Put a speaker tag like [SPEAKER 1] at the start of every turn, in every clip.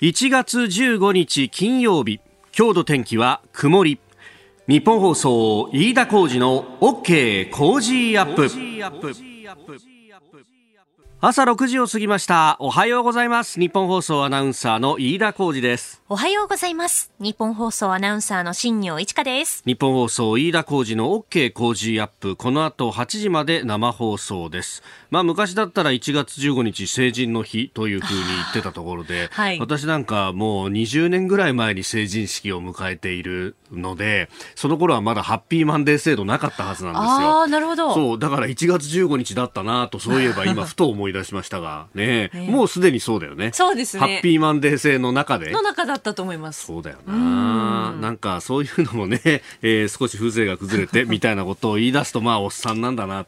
[SPEAKER 1] 1月15日金曜日今日の天気は曇り。日本放送飯田浩二の OK 工事アップ。朝6時を過ぎました。おはようございます。日本放送アナウンサーの飯田浩二です。
[SPEAKER 2] おはようございます。日本放送アナウンサーの新業一華です。
[SPEAKER 1] 日本放送飯田浩二の OK 工事アップ。この後8時まで生放送です。まあ昔だったら1月15日成人の日というふうに言ってたところで、はい、私なんかもう20年ぐらい前に成人式を迎えているのでその頃はまだハッピーマンデー制度なかったはずなんですよ。
[SPEAKER 2] ああなるほど。
[SPEAKER 1] そうだから1月15日だったなとそういえば今ふと思い出しましたがね、ね、もうすでにそうだよね。
[SPEAKER 2] そうですね。
[SPEAKER 1] ハッピーマンデー制の中で。
[SPEAKER 2] の中だったと思います。
[SPEAKER 1] そうだよな。なんかそういうのもね、えー、少し風情が崩れてみたいなことを言い出すとまあおっさんなんだな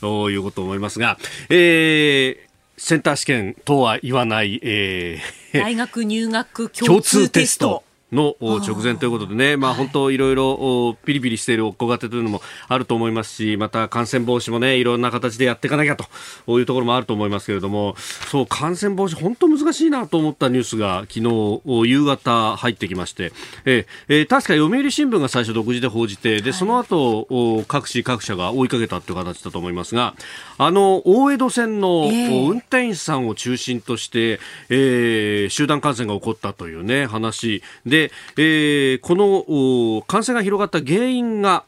[SPEAKER 1] ということを思いますが、えーセンター試験とは言わない、
[SPEAKER 2] えー、大学入学共通テスト。
[SPEAKER 1] の直前ということでね、まあ、本当いろいろピリピリしているご家庭というのもあると思いますし、また感染防止もね、いろんな形でやっていかなきゃというところもあると思いますけれども、そう、感染防止本当難しいなと思ったニュースが昨日夕方入ってきまして、えー、確か読売新聞が最初独自で報じて、で、その後、各紙各社が追いかけたという形だと思いますが、あの、大江戸線の運転手さんを中心として、えー、集団感染が起こったというね、話。で、えー、この感染が広がった原因が、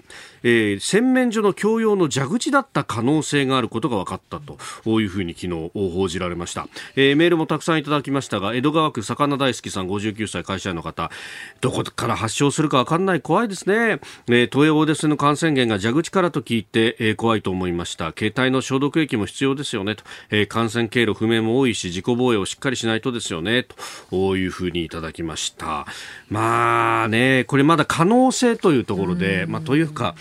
[SPEAKER 1] えー、洗面所の共用の蛇口だった可能性があることが分かったというふうに昨日報じられました、えー、メールもたくさんいただきましたが江戸川区魚大好きさん59歳会社員の方どこから発症するか分かんない怖いですね、えー、都営大手の感染源が蛇口からと聞いて、えー、怖いと思いました。携帯の消毒液も必要ですよねと、えー、感染経路不明も多いし自己防衛をしっかりしないとですよねというふうにいただきました。まあねこれまだ可能性というところでまあというか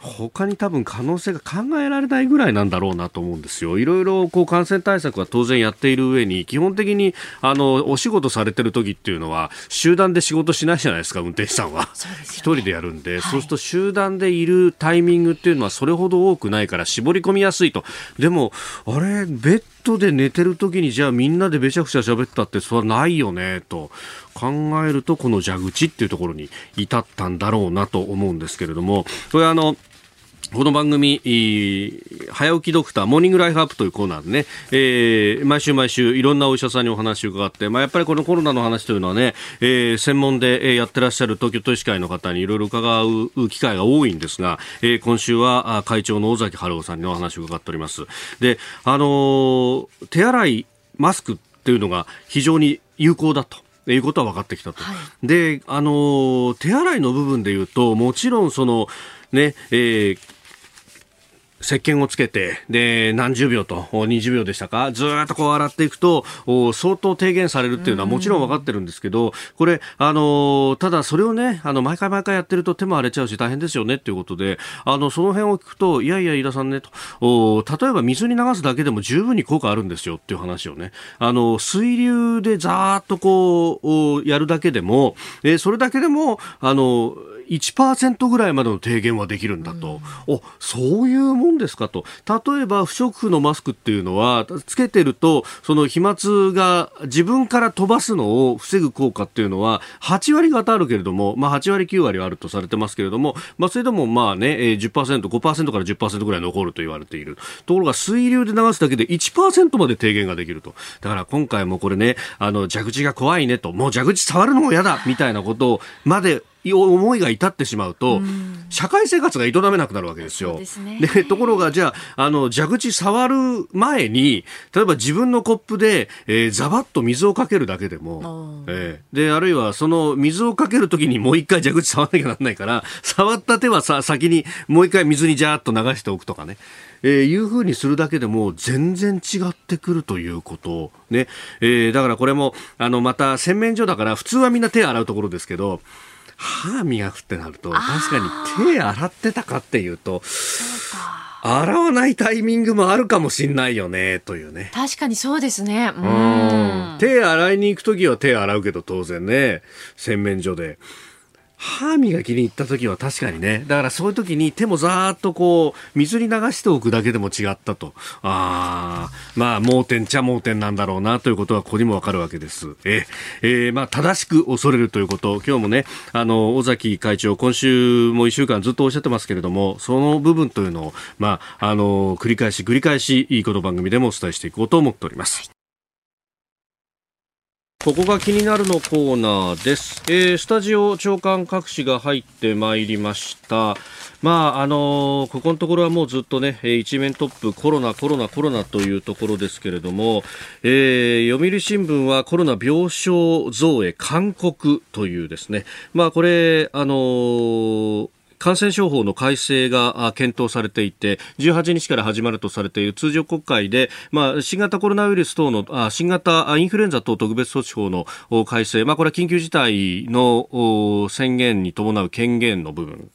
[SPEAKER 1] 他に多分可能性が考えられないぐらいなんだろうなと思うんですよ。いろいろこう感染対策は当然やっている上に、基本的にあのお仕事されてる時っていうのは集団で仕事しないじゃないですか、運転手さんは。一、人でやるんで、はい、そうすると集団でいるタイミングっていうのはそれほど多くないから絞り込みやすいと。でも、あれ、ベットで寝てる時にじゃあみんなでべちゃくちゃ喋ったってそれはないよねと。考えるとこの蛇口っていうところに至ったんだろうなと思うんですけれどもこれあのこの番組、早起きドクター、モーニングライフアップというコーナーでね、えー、毎週毎週いろんなお医者さんにお話を伺って、まあ、やっぱりこのコロナの話というのはね、えー、専門でやってらっしゃる東京都医師会の方にいろいろ伺う機会が多いんですが、えー、今週は会長の尾崎春夫さんにお話を伺っております。で、あのー、手洗い、マスクっていうのが非常に有効だと。いうことは分かってきたと。はい、で、あの手洗いの部分で言うと、もちろんその、ね、えー、石鹸をつけて、で、何十秒と、20秒でしたか？ずっとこう洗っていくと、相当低減されるっていうのはもちろん分かってるんですけど、これ、あの、ただそれをね、あの、毎回毎回やってると手も荒れちゃうし大変ですよねっていうことで、あの、その辺を聞くと、いやいや、飯田さんね、と、例えば水に流すだけでも十分に効果あるんですよっていう話をね、あの、水流でざーっとこう、やるだけでも、えー、それだけでも、あの、1%ぐらいまでの低減はできるんだと、うん、おそういうもんですかと。例えば不織布のマスクっていうのはつけてるとその飛沫が自分から飛ばすのを防ぐ効果っていうのは8割方あるけれども、まあ、8割9割あるとされてますけれども、まあ、それでもまあね10%、5%から10%ぐらい残ると言われている。ところが水流で流すだけで1%まで低減ができると。だから今回もこれねあの蛇口が怖いねともう蛇口触るのも嫌だみたいなことまで思いが至ってしまうと、社会生活が営めなくなるわけですよ。で、ね、ところが、じゃあ、あの、蛇口触る前に、例えば自分のコップで、えー、ザバッと水をかけるだけでも、えー、で、あるいはその水をかけるときにもう一回蛇口触らなきゃならないから、触った手はさ、先にもう一回水にジャーッと流しておくとかね。えー、いうふうにするだけでも全然違ってくるということ。ね、えー、だからこれもあのまた洗面所だから普通はみんな手洗うところですけど歯磨くってなると確かに手洗ってたかっていうと洗わないタイミングもあるかもしんないよねというね。
[SPEAKER 2] 確かにそうですね。うん。
[SPEAKER 1] 手洗いに行く時は手洗うけど当然ね。洗面所で歯磨きに行った時は確かにね。だからそういう時に手もざーっとこう、水に流しておくだけでも違ったと。ああ、まあ、盲点っちゃ盲点なんだろうなということはここにもわかるわけです。ええー、まあ、正しく恐れるということ、今日もね、あの、尾崎会長、今週も一週間ずっとおっしゃってますけれども、その部分というのを、まあ、あの、繰り返し繰り返し、いいこの番組でもお伝えしていこうと思っております。ここが気になるのコーナーです、えー、スタジオ長官各紙が入ってまいりました。まああのー、ここのところはもうずっとね一面トップコロナコロナコロナというところですけれども、えー、読売新聞はコロナ病床増へ勧告というですね。まあこれあのー感染症法の改正が検討されていて18日から始まるとされている通常国会で、まあ、新型コロナウイルス等の新型インフルエンザ等特別措置法の改正、まあ、これは緊急事態の宣言に伴う権限の部分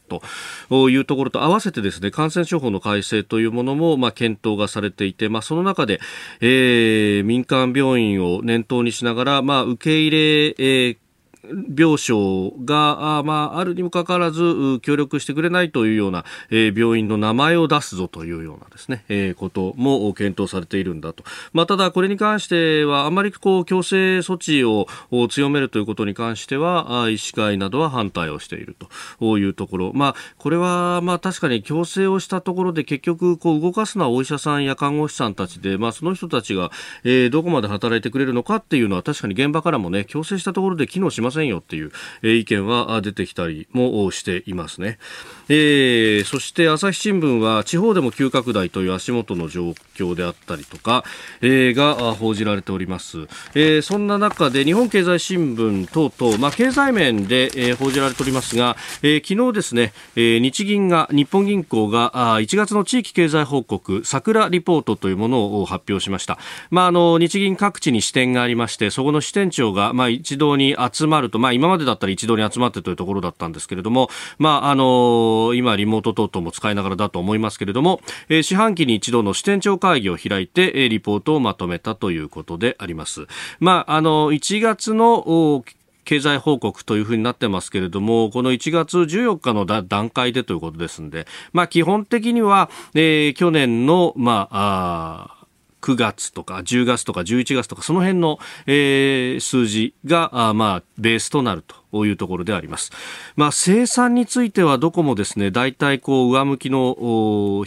[SPEAKER 1] というところと合わせてですね感染症法の改正というものも、まあ、検討がされていて、まあ、その中で、えー、民間病院を念頭にしながら、まあ、受け入れ、えー病床が、あまあ、あるにもかかわらず協力してくれないというような、えー、病院の名前を出すぞというようなですね、えー、ことも検討されているんだと。まあ、ただ、これに関しては、あまりこう、強制措置を強めるということに関しては、医師会などは反対をしているというところ。まあ、これは、まあ、確かに強制をしたところで結局、こう、動かすのはお医者さんや看護師さんたちで、まあ、その人たちが、えー、どこまで働いてくれるのかっていうのは確かに現場からもね、強制したところで機能しますせんよっていう、意見は出てきたりもしていますね。えー、そして朝日新聞は地方でも急拡大という足元の状況であったりとか、えー、が報じられております、えー、そんな中で日本経済新聞等々、まあ、経済面で、えー、報じられておりますが、えー、昨日ですね、えー、日銀が日本銀行があ1月の地域経済報告桜リポートというものを発表しました、まあ、あの日銀各地に支店がありましてそこの支店長が、まあ、一堂に集まると、まあ、今までだったら一堂に集まってというところだったんですけれども、まああの今、リモート等々も使いながらだと思いますけれども、えー、四半期に一度の支店長会議を開いて、えー、リポートをまとめたということであります。まあ、あの、1月の経済報告というふうになってますけれども、この1月14日の段階でということですので、まあ基本的には、えー、去年の、まあ、あ9月とか10月とか11月とかその辺の、えー、数字があまあベースとなるとというところであります。まあ、生産についてはどこもですね、大体こう上向きの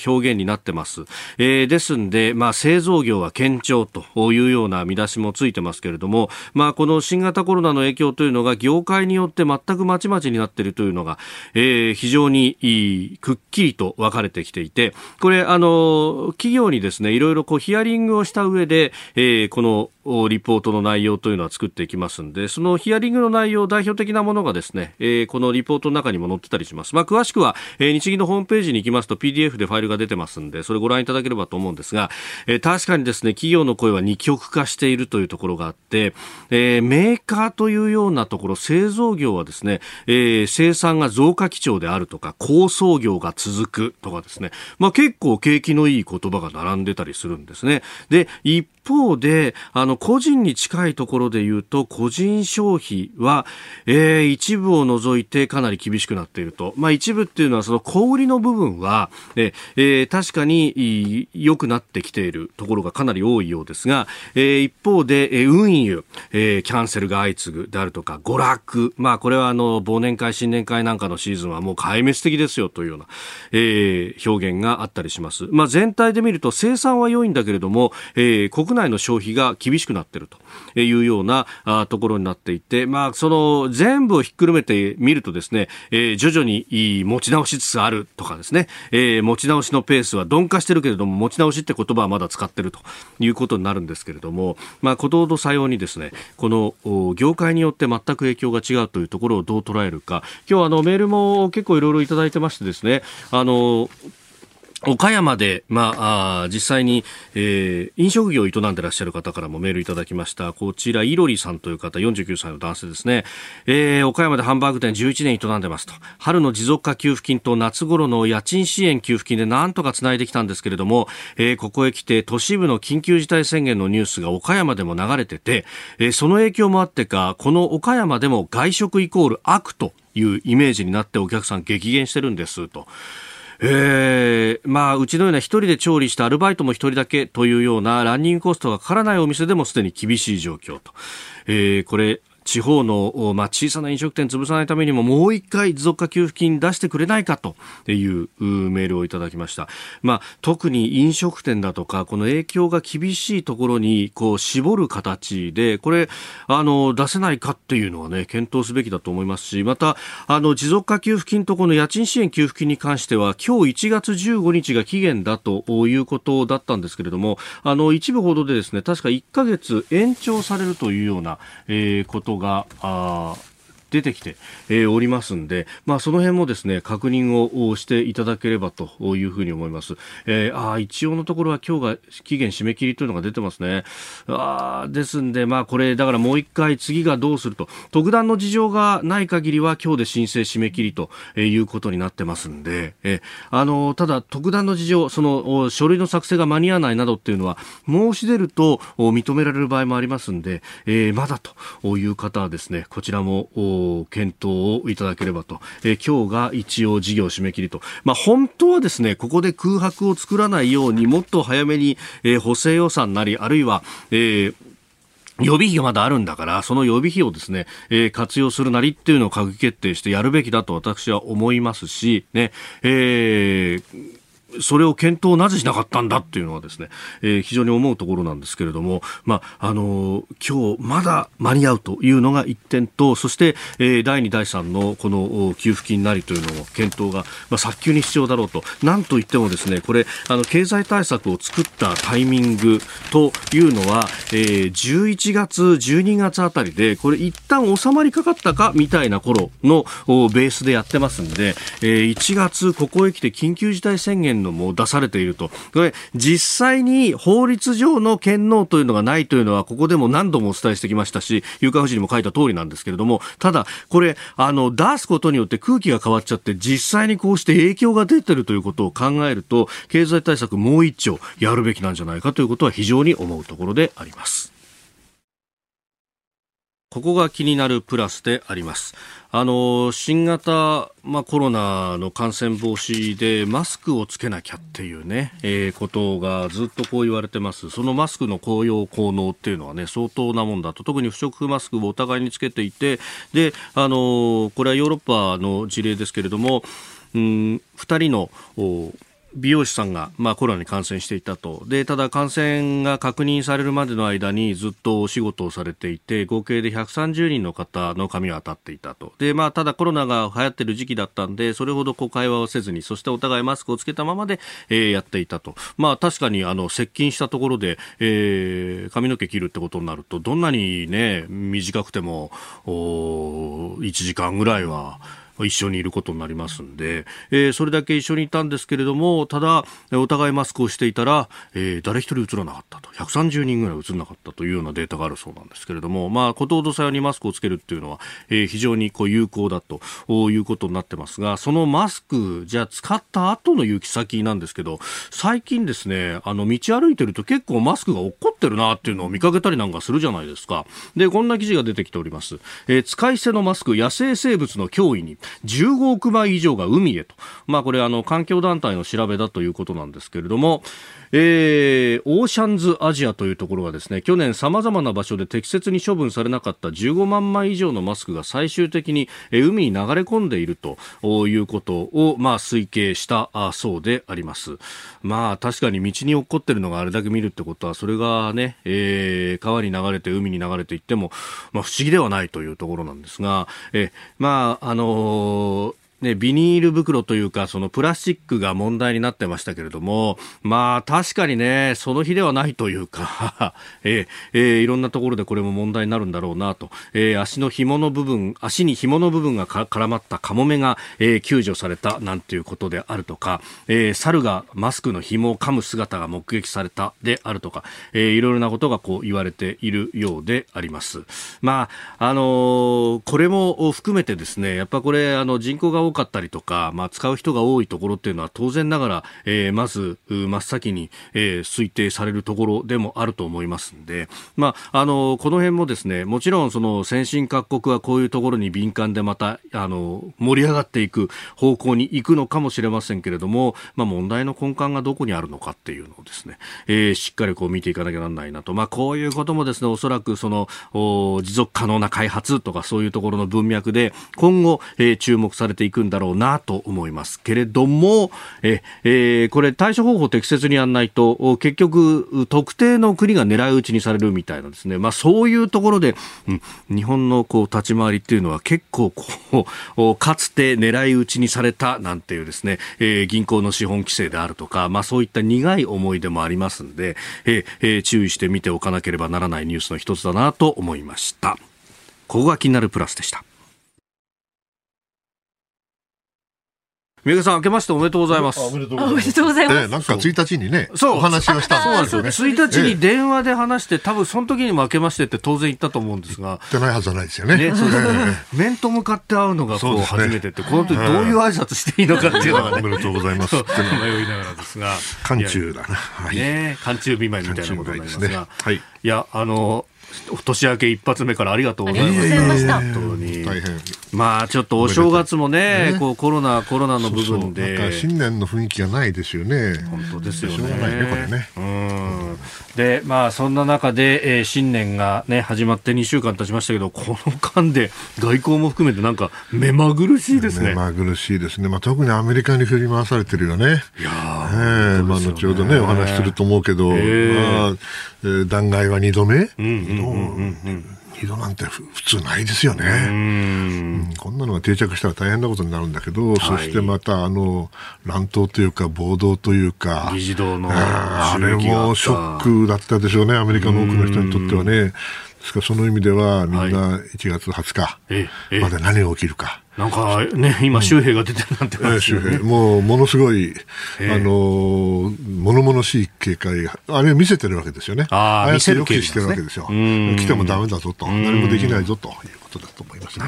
[SPEAKER 1] 表現になってます。えー、ですんで、まあ、製造業は堅調というような見出しもついてますけれども、まあ、この新型コロナの影響というのが業界によって全くまちまちになっているというのが、えー、非常にくっきりと分かれてきていて、これ、あの、企業にですね、いろいろこうヒアリングをした上で、えー、このリポートの内容というのは作っていきますんで、そのヒアリングの内容、代表的なものがですね、えー、このリポートの中にも載ってたりします。まあ、詳しくは、えー、日銀のホームページに行きますと PDF でファイルが出てますんで、それご覧いただければと思うんですが、えー、確かにですね、企業の声は二極化しているというところがあって、えー、メーカーというようなところ、製造業はですね、えー、生産が増加基調であるとか、高創業が続くとかですね、まあ、結構景気のいい言葉が並んでたりするんですね。で、一方で、あの、個人に近いところで言うと、個人消費は、えー、一部を除いてかなり厳しくなっていると。まあ、一部っていうのは、その小売りの部分は、えー、確かに良くなってきているところがかなり多いようですが、えー、一方で、えー、運輸、えー、キャンセルが相次ぐであるとか、娯楽、まあ、これはあの、忘年会、新年会なんかのシーズンはもう壊滅的ですよというような、えー、表現があったりします。まあ、全体で見ると生産は良いんだけれども、えー、国内の消費が厳しくなっているというようなところになっていて、まあ、その全部をひっくるめてみるとですね、えー、徐々に持ち直しつつあるとかですね、えー、持ち直しのペースは鈍化してるけれども、持ち直しって言葉はまだ使ってるということになるんですけれども、まあ、ことほどさようにですね、この業界によって全く影響が違うというところをどう捉えるか、今日あのメールも結構いろいろいただいてましてですね、あの、岡山で、まあ、あ実際に、えー、飲食業を営んでらっしゃる方からもメールいただきました。こちら、いろりさんという方、49歳の男性ですね。えー、岡山でハンバーグ店11年営んでますと。春の持続化給付金と夏頃の家賃支援給付金でなんとか繋いできたんですけれども、えー、ここへ来て都市部の緊急事態宣言のニュースが岡山でも流れてて、えー、その影響もあってか、この岡山でも外食イコール悪というイメージになってお客さん激減してるんですと。えー、まあ、うちのような一人で調理したアルバイトも一人だけというようなランニングコストがかからないお店でもすでに厳しい状況と。えー、これ、地方の、まあ、小さな飲食店潰さないためにももう一回持続化給付金出してくれないかというメールをいただきました。まあ、特に飲食店だとか、この影響が厳しいところに、こう、絞る形で、これ、あの、出せないかっていうのはね、検討すべきだと思いますし、また、あの、持続化給付金とこの家賃支援給付金に関しては、今日1月15日が期限だということだったんですけれども、あの、一部報道でですね、確か1ヶ月延長されるというような、えー、ことがあ出てきて、えー、おりますんで、まあ、その辺もですね、確認をしていただければというふうに思います。えー、あ一応のところは今日が期限締め切りというのが出てますね。あですんで、まあ、これ、だからもう一回次がどうすると、特段の事情がない限りは今日で申請締め切りということになってますんで、えー、あの、ただ、特段の事情、その、書類の作成が間に合わないなどっていうのは、申し出ると認められる場合もありますんで、えー、まだという方はですね、こちらも、検討をいただければと、えー、今日が一応事業締め切りと、まあ、本当はですねここで空白を作らないようにもっと早めに、えー、補正予算なりあるいは、えー予備費がまだあるんだから、その予備費をですね、えー、活用するなりっていうのを閣議決定してやるべきだと私は思いますし、ね、えーそれを検討なぜしなかったんだっていうのはですね、えー、非常に思うところなんですけれども、まあ、あのー、今日まだ間に合うというのが一点と、そして、えー、第2、第3のこの給付金なりというのを検討が、まあ、早急に必要だろうと。なんといってもですね、これ、あの、経済対策を作ったタイミングというのは、えー、11月、12月あたりで、これ一旦収まりかかったかみたいな頃のベースでやってますんで、えー、1月、ここへ来て緊急事態宣言のも出されていると。これ、実際に法律上の権能というのがないというのは、ここでも何度もお伝えしてきましたし、有価富士にも書いた通りなんですけれども、ただ、これ、あの、出すことによって空気が変わっちゃって、実際にこうして影響が出てるということを考えると、経済対策もう一丁やるべきなんじゃないかということは非常に思うところであります。ここが気になるプラスであります。あの新型、まあ、コロナの感染防止でマスクをつけなきゃっていうね、えー、ことがずっとこう言われてます。そのマスクの効用効能っていうのはね相当なもんだと特に不織布マスクをお互いにつけていてであのこれはヨーロッパの事例ですけれども、うん、2人の美容師さんが、まあ、コロナに感染していたとでただ感染が確認されるまでの間にずっとお仕事をされていて合計で130人の方の髪は当たっていたとで、まあ、ただコロナが流行っている時期だったんでそれほどこう会話をせずにそしてお互いマスクをつけたままで、えー、やっていたと、まあ、確かにあの接近したところで、えー、髪の毛切るってことになるとどんなに、ね、短くてもお1時間ぐらいは。一緒にいることになりますんで、えー、それだけ一緒にいたんですけれども、ただ、お互いマスクをしていたら、えー、誰一人映らなかったと。130人ぐらい映らなかったというようなデータがあるそうなんですけれども、まあ、ことほどさようにマスクをつけるっていうのは、えー、非常にこう有効だということになってますが、そのマスク、じゃあ使った後の行き先なんですけど、最近ですね、あの、道歩いてると結構マスクが落っこってるなっていうのを見かけたりなんかするじゃないですか。で、こんな記事が出てきております。えー、使い捨てのマスク、野生生物の脅威に、15億倍以上が海へと。まあこれあの環境団体の調べだということなんですけれども、えー、オーシャンズアジアというところがですね、去年様々な場所で適切に処分されなかった15万枚以上のマスクが最終的に、海に流れ込んでいるということを、まあ、推計したそうであります。まあ、確かに道に落っこってるのがあれだけ見るってことは、それがね、えー、川に流れて海に流れていっても、まあ、不思議ではないというところなんですが、え、まあ、あのーね、ビニール袋というか、そのプラスチックが問題になってましたけれども、まあ確かにね、その日ではないというか、えー、えー、いろんなところでこれも問題になるんだろうなと、えー、足の紐の部分、足に紐の部分が絡まったカモメが、えー、救助されたなんていうことであるとか、えー、猿がマスクの紐を噛む姿が目撃されたであるとか、えー、いろいろなことがこう言われているようであります。まあ、あのー、これも含めてですね、やっぱこれ、あの、人口が多かったりとか、まあ、使う人が多いところっていうのは当然ながら、えー、まず、真っ先に、えー、推定されるところでもあると思いますんで、まあ、あの、この辺もですね、もちろんその先進各国はこういうところに敏感でまた、あの、盛り上がっていく方向に行くのかもしれませんけれども、まあ、問題の根幹がどこにあるのかっていうのをですね、えー、しっかりこう見ていかなきゃならないなと、まあ、こういうこともですね、おそらくその、持続可能な開発とかそういうところの文脈で、今後、えー、注目されていくんだろうなと思いますけれども、ええー、これ対処方法を適切にやらないと結局特定の国が狙い撃ちにされるみたいなですね、まあ、そういうところで、うん、日本のこう立ち回りっていうのは結構こう かつて狙い撃ちにされたなんていうですね、えー、銀行の資本規制であるとか、まあ、そういった苦い思い出もありますんで、えーえー、注意して見ておかなければならないニュースの一つだなと思いました。ここが気になるプラスでした。三宅さん、明けましておめでとうございます。
[SPEAKER 2] おめでとうございます。
[SPEAKER 3] なんか1日にね、お話をした
[SPEAKER 1] んですよね。1日に電話で話して、多分その時にも明けましてって当然言ったと思うんですが。
[SPEAKER 3] 言ってないはずはないですよね。ね、そうですね。
[SPEAKER 1] 面と向かって会うのがこう初めてって、この時どういう挨拶していいのかっていうのがね。
[SPEAKER 3] おめでとうございます。迷
[SPEAKER 1] いながらですが。
[SPEAKER 3] 寒中だな。
[SPEAKER 1] ね、寒中見舞いみたいなことになりますが。はい。いや、あの、年明け一発目からありがとうございました。本当に。大変。まあちょっとお正月もね、ねこうコロナコロナの部分で、
[SPEAKER 3] そうそう新年の雰囲気がないですよね。
[SPEAKER 1] 本当ですよね。ねこれね。うん。でまあそんな中で、えー、新年がね始まって2週間経ちましたけど、この間で外交も含めてなんか目まぐるしいですね。
[SPEAKER 3] 目まぐるしいですね。まあ特にアメリカに振り回されてるよね。いやー、えー、まあ後ほどねお話しすると思うけど、えー、まあ、えー、弾劾は2度目？うんうんうんうん。2度なんて普通ないですよね、うん、こんなのが定着したら大変なことになるんだけど、はい、そしてまたあの乱闘というか暴動というか
[SPEAKER 1] 議事堂の
[SPEAKER 3] あれもショックだったでしょうねアメリカの多くの人にとってはね。ですか？らその意味ではみんな1月20日まで何が起きるか。
[SPEAKER 1] なんかね、今、周平が出てるなんて感
[SPEAKER 3] じ、ね、もう、ものすごい、あの、物々しい警戒、あれ見せてるわけですよね。ああ、やって予期してるわけですよ。来てもダメだぞと、何もできないぞと。いうことだと思いますね。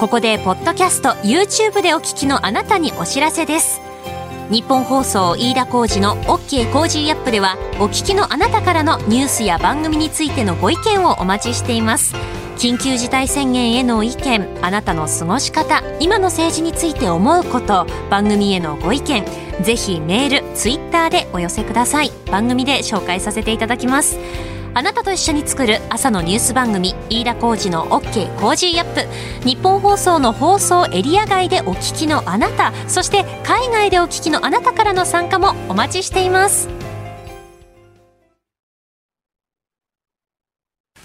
[SPEAKER 2] ここで、ポッドキャスト、YouTube でお聞きのあなたにお知らせです。日本放送飯田浩司の OK コージーアップではお聞きのあなたからのニュースや番組についてのご意見をお待ちしています。緊急事態宣言への意見あなたの過ごし方今の政治について思うこと番組へのご意見ぜひメールツイッターでお寄せください。番組で紹介させていただきます。あなたと一緒に作る朝のニュース番組飯田浩二の OK コージーアップ。ニッポン放送の放送エリア外でお聞きのあなたそして海外でお聞きのあなたからの参加もお待ちしています。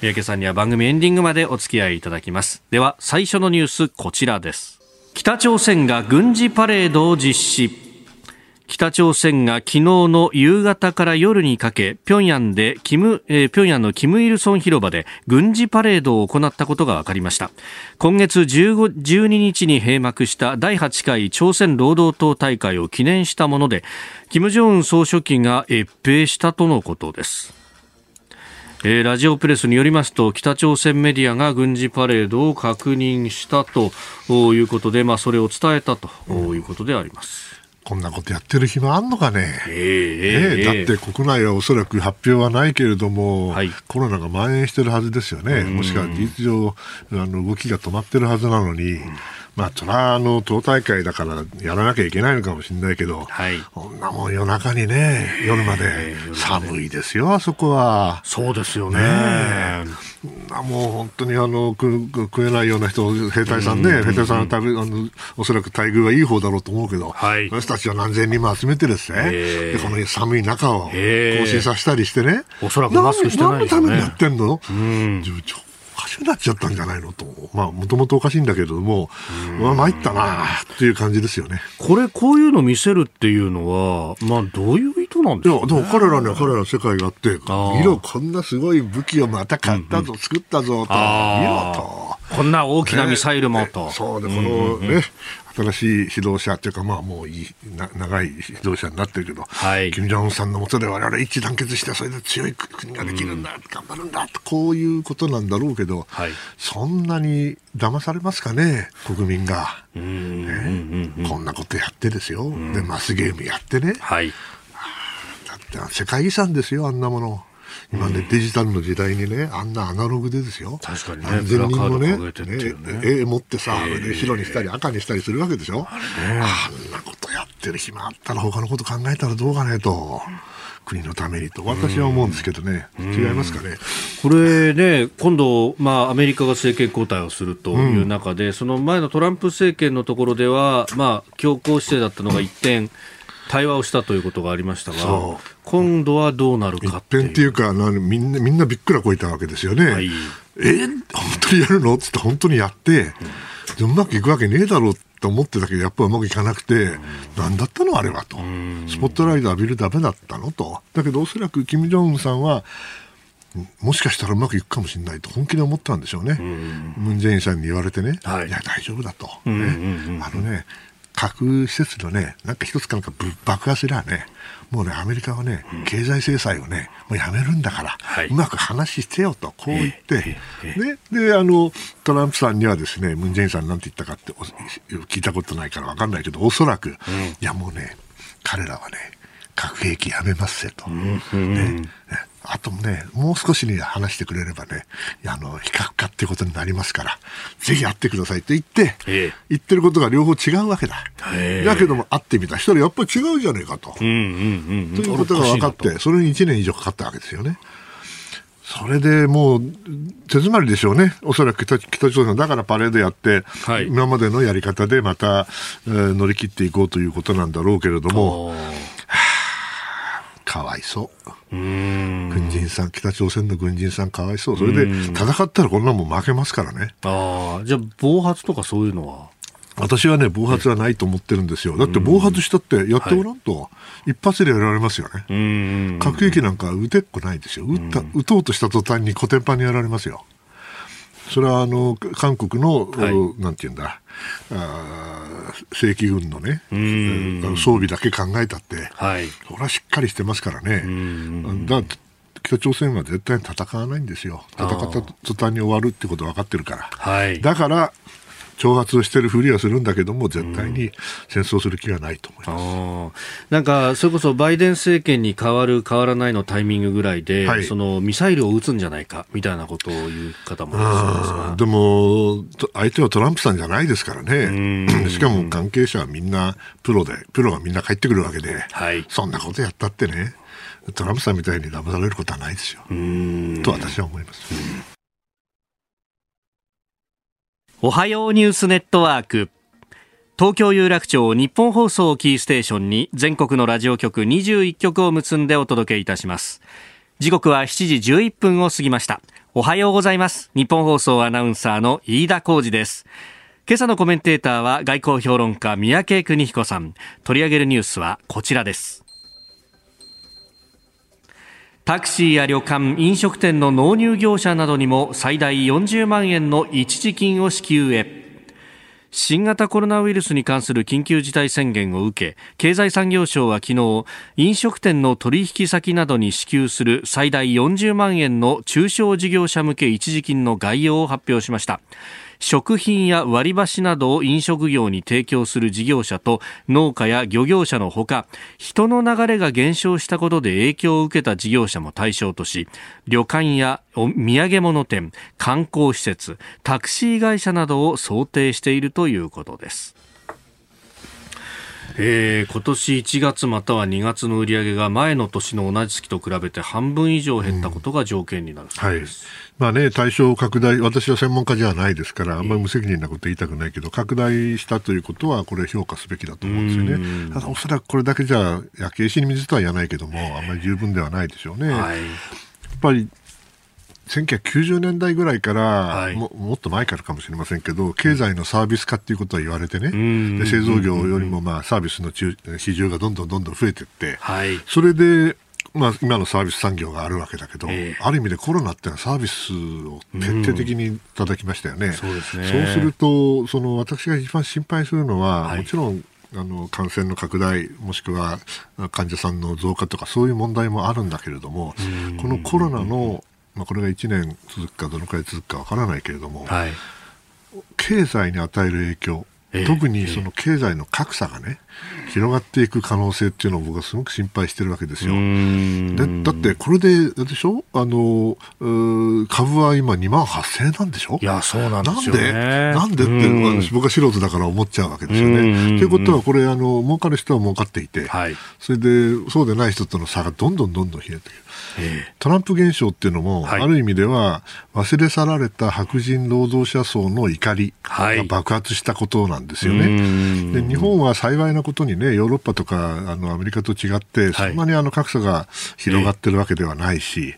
[SPEAKER 1] 三宅さんには番組エンディングまでお付き合いいただきます。では最初のニュースこちらです。北朝鮮が軍事パレードを実施。北朝鮮が昨日の夕方から夜にかけ平壌でキム、えー、平壌のキム・イルソン広場で軍事パレードを行ったことが分かりました今月15 12日に閉幕した第8回朝鮮労働党大会を記念したもので金正恩総書記が閲兵したとのことですえー、ラジオプレスによりますと北朝鮮メディアが軍事パレードを確認したということで、まあ、それを伝えたということであります。
[SPEAKER 3] こんなことやってる暇あんのかね、えー、だって国内はおそらく発表はないけれども、はい、コロナが蔓延してるはずですよね、もしくは事実上あの動きが止まってるはずなのに。うんまあ、それはあの党大会だからやらなきゃいけないのかもしれないけど、はい、こんなもん夜中にね、夜まで寒いですよ、あそこは。
[SPEAKER 1] そうですよね。ね
[SPEAKER 3] もう本当にあの食えないような人、兵隊さんね、兵隊さんは食べあのおそらく待遇はいい方だろうと思うけど、はい、私たちは何千人も集めてですね、でこの寒い中を更新させたりしてね、
[SPEAKER 1] おそらくマスクしてない、
[SPEAKER 3] ね、何のためにやってんの、うん、しくなっちゃったんじゃないの？と、まあ、もともとおかしいんだけれども、まあ、参ったなっていう感じですよね。
[SPEAKER 1] これ、こういうの見せるっていうのは、まあ、どういう意図なんですか、ね、
[SPEAKER 3] でも彼らには彼らの世界があって、見ろ、こんなすごい武器をまた買ったぞ、うんうん、作ったぞと、見ろと。
[SPEAKER 1] こんな大きなミサイルもと。
[SPEAKER 3] ね、そうで、このね、新しい指導者というか、まあ、もういいな長い指導者になってるけど、はい、金正恩さんのもとで我々一致団結して、それで強い国ができるんだ、うん、頑張るんだと、こういうことなんだろうけど、はい、そんなに騙されますかね、国民が。ね、こんなことやってですよ、でマスゲームやってね、はい、だって世界遺産ですよ、あんなもの。今ね、デジタルの時代にね、あんなアナログでですよ。
[SPEAKER 1] 確かに
[SPEAKER 3] ね。何千人もね、ね絵持ってさ、で白にしたり赤にしたりするわけでしょ。あんなことやってる暇あったら他のこと考えたらどうかねと。国のためにと私は思うんですけどね、違いますかね
[SPEAKER 1] これね、今度、まあ、アメリカが政権交代をするという中で、うん、その前のトランプ政権のところでは、まあ、強硬姿勢だったのが一転、対話をしたということがありましたが、今度はどうなるか
[SPEAKER 3] っていう。っていうかみんなみんなびっくらこいたわけですよね。はい、えー、本当にやるの？っつって本当にやって、うまくいくわけねえだろうと思ってたけどやっぱうまくいかなくて、うん、何だったのあれはと、スポットライト浴びるだめだったのと。だけどおそらく金正恩さんはもしかしたらうまくいくかもしれないと本気で思ったんでしょうね、ムン・ジェインさんに言われてね、はい、いや、大丈夫だと、ね。あのね、核施設のね、なんか一つかなんか爆破すりゃね、もうね、アメリカはね、経済制裁をね、もうやめるんだから、はい、うまく話してよと、こう言って、ね、で、あの、トランプさんにはですね、ムン・ジェインさんなんて言ったかって聞いたことないからわかんないけど、おそらく、うん、いやもうね、彼らはね、核兵器やめますよと。うん、ね。あとね、もう少しに話してくれればね、あの、比較化ってことになりますから、ぜひ会ってくださいと言って、言ってることが両方違うわけだ。だけども会ってみた。人やっぱり違うじゃねえかと。ということが分かって、それに1年以上かかったわけですよね。それでもう手詰まりでしょうね、おそらく北朝鮮、だからパレードやって、はい、今までのやり方でまた、えー、乗り切っていこうということなんだろうけれども、はあ、かわいそう。軍人さん、北朝鮮の軍人さんかわいそう。それで戦ったらこんなもん負けますからね。
[SPEAKER 1] ああ、じゃあ暴発とかそういうのは？
[SPEAKER 3] 私はね、暴発はないと思ってるんですよ。だって暴発したってやっておらんと、はい、一発でやられますよね。核兵器なんか撃てっこないですよ。撃った、撃とうとした途端にコテンパンにやられますよ。それはあの韓国の、はい、なんていうんだ、あ正規軍のね、装備だけ考えたって、はい、それはしっかりしてますからね。だ北朝鮮は絶対に戦わないんですよ。戦った途端に終わるってこと分かってるから。はい、だから、挑発をしているふりはするんだけども、絶対に戦争する気はないと思います、
[SPEAKER 1] うん、なんか、それこそバイデン政権に変わる、変わらないのタイミングぐらいで、はい、そのミサイルを撃つんじゃないかみたいなことを言う方も
[SPEAKER 3] でも、相手はトランプさんじゃないですからね、しかも関係者はみんなプロで、プロがみんな帰ってくるわけで、はい、そんなことやったってね、トランプさんみたいに騙されることはないですよ。と私は思います。
[SPEAKER 2] おはようニュースネットワーク。東京有楽町日本放送キーステーションに全国のラジオ局21局を結んでお届けいたします。時刻は7時11分を過ぎました。おはようございます。日本放送アナウンサーの飯田浩二です。今朝のコメンテーターは外交評論家三宅邦彦さん。取り上げるニュースはこちらです。タクシーや旅館、飲食店の納入業者などにも最大40万円の一時金を支給へ。新型コロナウイルスに関する緊急事態宣言を受け、経済産業省は昨日、飲食店の取引先などに支給する最大40万円の中小事業者向け一時金の概要を発表しました。食品や割り箸などを飲食業に提供する事業者と農家や漁業者のほか人の流れが減少したことで影響を受けた事業者も対象とし旅館や土産物店観光施設タクシー会社などを想定しているということです。
[SPEAKER 1] えー、今年1月または2月の売り上げが前の年の同じ月と比べて半分以上減ったことが条件になるそうです、
[SPEAKER 3] うん、はいまあね、対象拡大、私は専門家じゃないですから、あんまり無責任なこと言いたくないけど、拡大したということは、これ、評価すべきだと思うんですよね。ただ、おそらくこれだけじゃ、焼け石に水とは言わないけども、あんまり十分ではないでしょうね。はい、やっぱり1990年代ぐらいから、はい、ももっと前からかもしれませんけど経済のサービス化っていうことは言われてね、で製造業よりもまあサービスの市場がどんどんどんどん増えていって、はい、それでまあ、今のサービス産業があるわけだけど、えー、ある意味でコロナってのはサービスを徹底的にいただきましたよね。うん、そうですね。そうするとその私が一番心配するのは、はい、もちろんあの感染の拡大もしくは患者さんの増加とかそういう問題もあるんだけれどもこのコロナの、まあ、これが1年続くかどのくらい続くかわからないけれども、はい、経済に与える影響特にその経済の格差がね、広がっていく可能性っていうのを僕はすごく心配してるわけですよ。でだってこれででしょ？あの株は今2万8000円なんでしょ？
[SPEAKER 1] いやそうなんですよ、
[SPEAKER 3] ね、なんで？なんでって僕は素人だから思っちゃうわけですよね。ということはこれあの儲かる人は儲かっていて、はい、それでそうでない人との差がどんどんどんどん冷えている。トランプ現象っていうのも、はい、ある意味では忘れ去られた白人労働者層の怒りが爆発したことなんですよね。はい、で日本は幸いなことにねヨーロッパとかあのアメリカと違ってそんなにあの格差が広がってるわけではないし、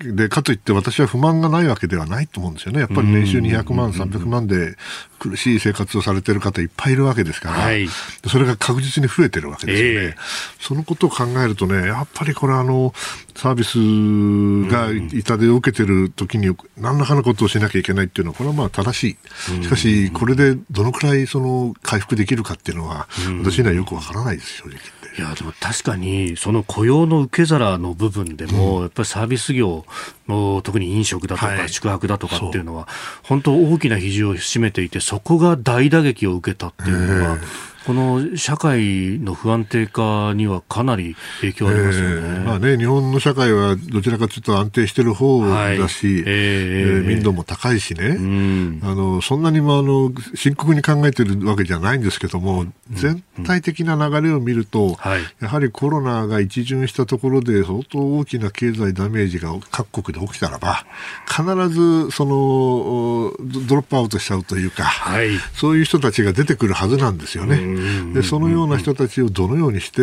[SPEAKER 3] で、かといって私は不満がないわけではないと思うんですよね。やっぱり年収200万、300万で苦しい生活をされている方いっぱいいるわけですから、はい、それが確実に増えてるわけですよね。えー、そのことを考えるとね、やっぱりこれあの、サービスが痛手を受けてる時に何らかのことをしなきゃいけないっていうのは、これはまあ正しい。しかし、これでどのくらいその回復できるかっていうのは、私にはよくわからないです、正直。
[SPEAKER 1] いやでも確かにその雇用の受け皿の部分でも、うん、やっぱりサービス業特に飲食だとか宿泊だとかっていうのは、本当大きな比重を占めていてそこが大打撃を受けたっていうのは、この社会の不安定化にはかなり影響ありますよね,、えー、まあね
[SPEAKER 3] 日本の社会はどちらかというと安定している方だし、はい、えー、えー、民度も高いしね、うん、あのそんなにもあの深刻に考えているわけじゃないんですけども、うん、全体的な流れを見ると、うんやはりコロナが一巡したところで相当大きな経済ダメージが各国で起きたらば必ずそのドロップアウトしちゃうというか、はい、そういう人たちが出てくるはずなんですよね。でそのような人たちをどのようにして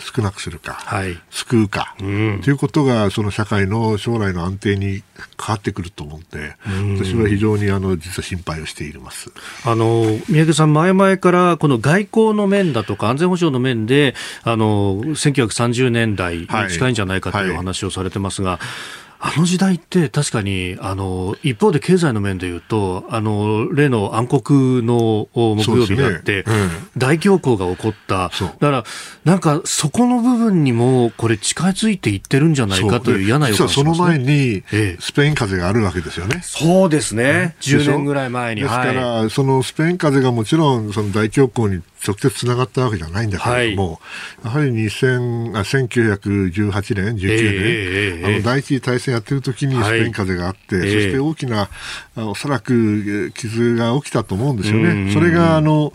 [SPEAKER 3] 少なくするか、はい、救うか、ということがその社会の将来の安定に変わってくると思って、私は非常にあの実は心配をしています。
[SPEAKER 1] あの宮家さん、前々からこの外交の面だとか安全保障の面であの1930年代に近いんじゃないかというお話をされてますが、はいはいあの時代って確かにあの一方で経済の面でいうとあの例の暗黒の木曜日があって、ね。うん、大恐慌が起こった。だからなんかそこの部分にもこれ近づいていってるんじゃないかという嫌な予
[SPEAKER 3] 感その前にスペイン風邪があるわけですよね。
[SPEAKER 1] そうですね、うん、10年ぐらい前に。
[SPEAKER 3] ですから、はい、そのスペイン風邪がもちろんその大恐慌に直接つながったわけじゃないんだけれども、はい、やはり2000あ1918年、19年、えー、あの第一次大戦やってる時にスペイン風邪があって、はい、そして大きな、おそらく傷が起きたと思うんですよね。それがあの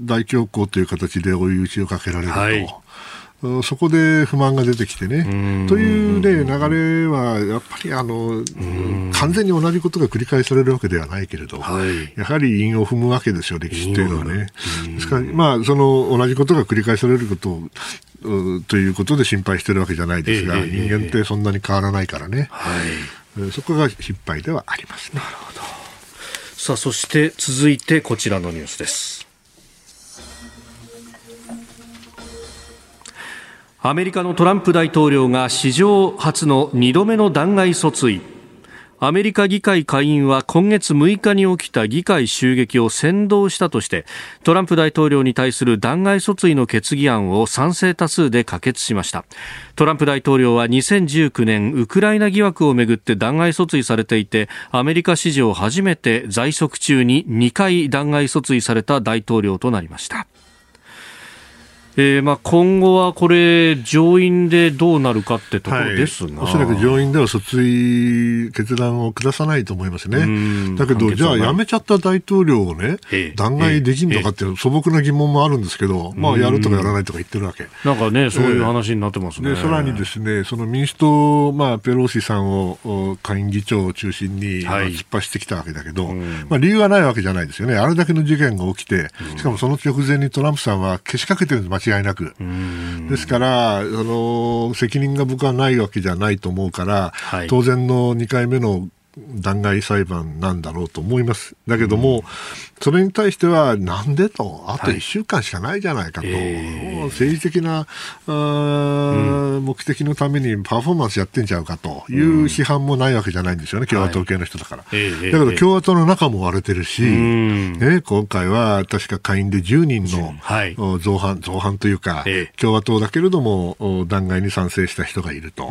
[SPEAKER 3] 大恐慌という形で追い打ちをかけられると。はいそこで不満が出てきてね。という、ね、流れは、やっぱりあの完全に同じことが繰り返されるわけではないけれど、はい、やはり因を踏むわけですよ、歴史っていうのはね。ですから、まあ、その同じことが繰り返されることをということで心配してるわけじゃないですが、えー、人間ってそんなに変わらないからね、はい、そこが心配ではありますね。なるほど。
[SPEAKER 1] さあそして続いてこちらのニュースです。アメリカのトランプ大統領が史上初の2度目の弾劾訴追。アメリカ議会下院は今月6日に起きた議会襲撃を扇動したとしてトランプ大統領に対する弾劾訴追の決議案を賛成多数で可決しました。トランプ大統領は2019年ウクライナ疑惑をめぐって弾劾訴追されていてアメリカ史上初めて在職中に2回弾劾訴追された大統領となりました。えー、まあ今後はこれ、上院でどうなるかってところですが、
[SPEAKER 3] はい、おそらく上院では訴追決断を下さないと思いますね。だけど、じゃあ、辞めちゃった大統領をね、弾劾できるのかっていう素朴な疑問もあるんですけど、まあ、やるとかやらないとか言ってるわけ。
[SPEAKER 1] なんかね、そういう話になってますね。
[SPEAKER 3] でさらにですね、その民主党、まあ、ペロシさんを下院議長を中心に、はい、突っ走ってきたわけだけど、まあ、理由はないわけじゃないですよね。あれだけの事件が起きて、しかもその直前にトランプさんはけしかけてるんです、違いなく。ですから、あの責任が僕はないわけじゃないと思うから、はい、当然の2回目の弾劾裁判なんだろうと思います。だけども、うん、それに対しては、なんでと、あと1週間しかないじゃないかと、はいえ。ー、政治的な、うん、目的のためにパフォーマンスやってんちゃうかと。いう批判もないわけじゃないんですよね、共和党系の人だから。はい、だけど共和党の中も割れてるし、ね、今回は確か下院で10人の造反、造反というか、えー、共和党だけれども弾劾に賛成した人がいると、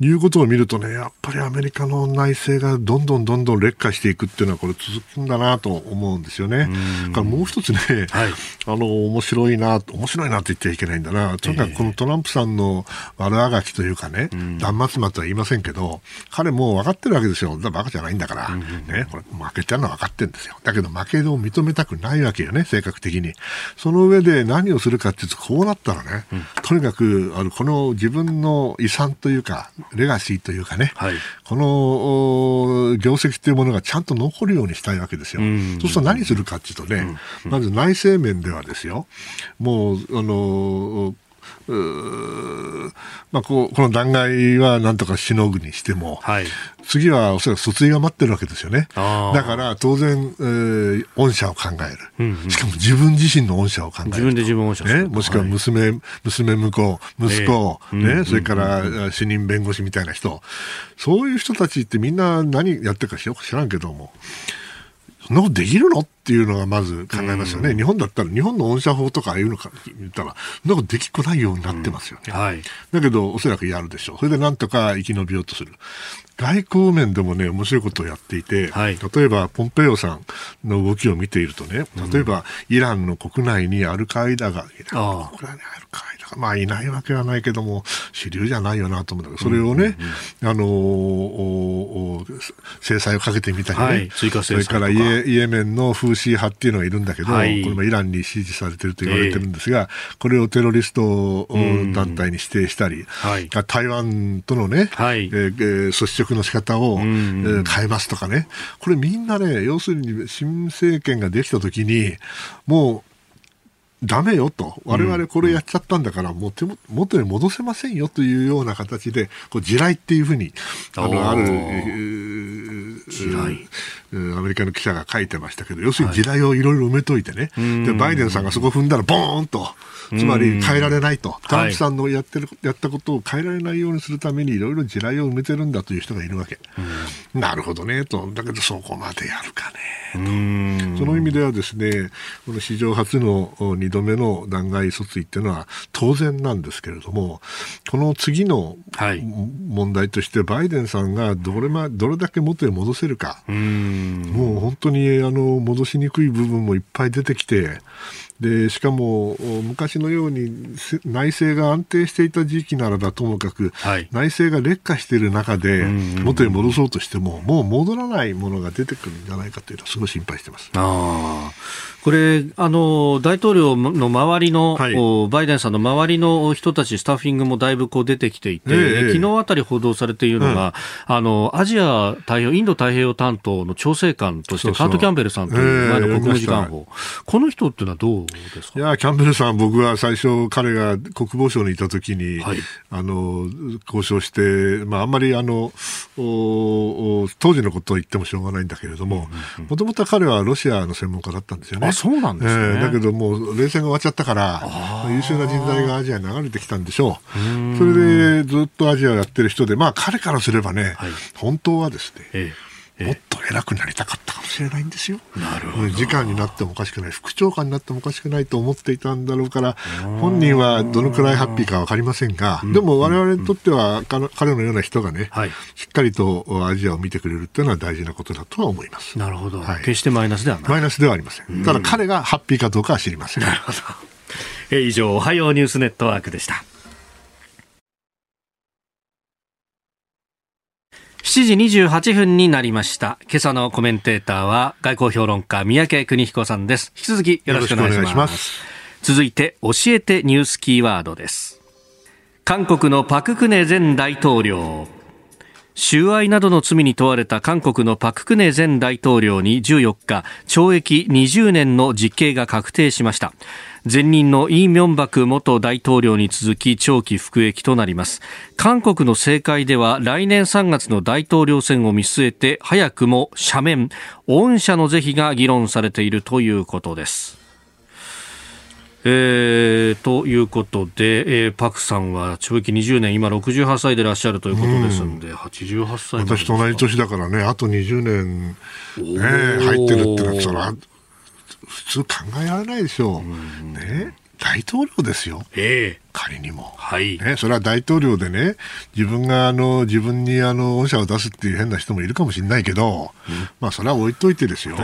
[SPEAKER 3] いうことを見るとね、やっぱりアメリカの内政がどんどんどんどん劣化していくっていうのはこれ続くんだなと思うんですよね。からもう一つね、はい、あの面白いな面白いなって言っちゃいけないんだな。とにかくこのトランプさんの悪あがきというかね、断末魔とは言いませんけど、彼も分かってるわけですよ。だバカじゃないんだから、ね、これ負けちゃうのは分かってるんですよ。だけど負けを認めたくないわけよね、性格的に。その上で何をするかっていうと、こうなったらね、うん、とにかくあのこの自分の遺産というか、レガシーというかね、はい、この業績というものがちゃんと残るようにしたいわけですよ。そうすると何するかっていうとね、まず内政面ではですよ、もう、あの、まあ、こうこの弾劾はなんとかしのぐにしても、はい、次はおそらく訴追が待ってるわけですよね。だから当然、えー、恩赦を考える、うんうん、しかも自分自身の恩赦を考える。
[SPEAKER 1] 自分で自分恩赦
[SPEAKER 3] ね、もしくは娘、はい、娘婿、息子、えー、ね、それから死人弁護士みたいな人、そういう人たちってみんな何やってるか知らんけども、そんなことできるのっていうのがまず考えますよね、うん、日本だったら、日本の恩赦法とかいうのか言ったら、そんなことできっこないようになってますよね、うんはい、だけど、おそらくやるでしょう、それでなんとか生き延びようとする、外交面でもね、面白いことをやっていて、はい、例えば、ポンペイオさんの動きを見ているとね、例えば、イランの国内にアルカイダが、イランの国内にアルカイダが、まあ、いないわけはないけども、主流じゃないよなと思うんだけど、それをね、あの制裁をかけてみたりね、はい、追加制裁それからイエイエメンの風刺派っていうのがいるんだけど、はい、これもイランに支持されてると言われてるんですが、えー、これをテロリスト団体に指定したり、はい、台湾とのね、はい、えー、率直の仕方を、えー、変えますとかね、これみんなね、要するに新政権ができたときに、もうダメよと、我々これやっちゃったんだから、もう手も元に戻せませんよというような形で、こう地雷っていうふうに、あの、ある、地雷アメリカの記者が書いてましたけど、要するに地雷をいろいろ埋めといてね、はい、で、バイデンさんがそこ踏んだら、ボーンと、つまり変えられないと、トランプさんのやってる、はい、やったことを変えられないようにするためにいろいろ地雷を埋めてるんだという人がいるわけ。なるほどね、と。だけどそこまでやるかね、と。その意味ではですね、この史上初の2度目の弾劾訴追っていうのは当然なんですけれども、この次の問題として、バイデンさんがどれ,、ま、どれだけ元へ戻せるか。もう本当にあの戻しにくい部分もいっぱい出てきて、でしかも昔のように内政が安定していた時期ならばともかく、はい、内政が劣化している中で元に戻そうとしてももう戻らないものが出てくるんじゃないかというのはすごい心配してます。
[SPEAKER 1] あこれあの、大統領の周りの、はい、バイデンさんの周りの人たち、スタッフィングもだいぶこう出てきていて、えー、昨日あたり報道されているのが、うん、あのアジア太平洋、インド太平洋担当の調整官として、カート・キャンベルさんという前の国務次官補、えー、この人っていうのはどうですか？
[SPEAKER 3] いや、キャンベルさん、僕は最初、彼が国防省にいたときに、はい、あの交渉して、まあ、あんまりあの当時のことを言ってもしょうがないんだけれども、もともと彼はロシアの専門家だったんですよね。
[SPEAKER 1] あそうなんですね、え
[SPEAKER 3] ー、だけどもう冷戦が終わっちゃったから優秀な人材がアジアに流れてきたんでしょう。それでずっとアジアをやってる人でまあ彼からすればね、はい、本当はですね、ええもっと偉くなりたかったかもしれないんですよ。なるほど。次官になってもおかしくない、副長官になってもおかしくないと思っていたんだろうから、本人はどのくらいハッピーか分かりませんが、でも我々にとっては、彼のような人がね、はい、しっかりとアジアを見てくれるっていうのは大事なことだとは思います。
[SPEAKER 1] なるほど。はい、決してマイナスではない。
[SPEAKER 3] マイナスではありません。ただ彼がハッピーかどうかは知りません。
[SPEAKER 1] なるほど。え以上、おはようニュースネットワークでした。7時28分になりました。今朝のコメンテーターは外交評論家三宅邦彦さんです。引き続きよろしくお願いします。ます続いて教えてニュースキーワードです。韓国のパククネ前大統領。収賄などの罪に問われた韓国のパク・クネ前大統領に14日懲役20年の実刑が確定しました前任のイ・ミョンバク元大統領に続き長期服役となります。韓国の政界では来年3月の大統領選を見据えて早くも赦免。恩赦の是非が議論されているということです。えー、ということで、えー、パクさんは懲役20年、今68歳でいらっしゃるということですので、うん、88歳
[SPEAKER 3] 私と同じ年だからね、あと20年、ね、入ってるってのは、それは普通考えられないでしょう。うね。大統領ですよ、えー、仮にも、はい。ね、それは大統領でね、自分があの自分にあの恩赦を出すっていう変な人もいるかもしれないけど、うん、まあ、それは置いといてですよ、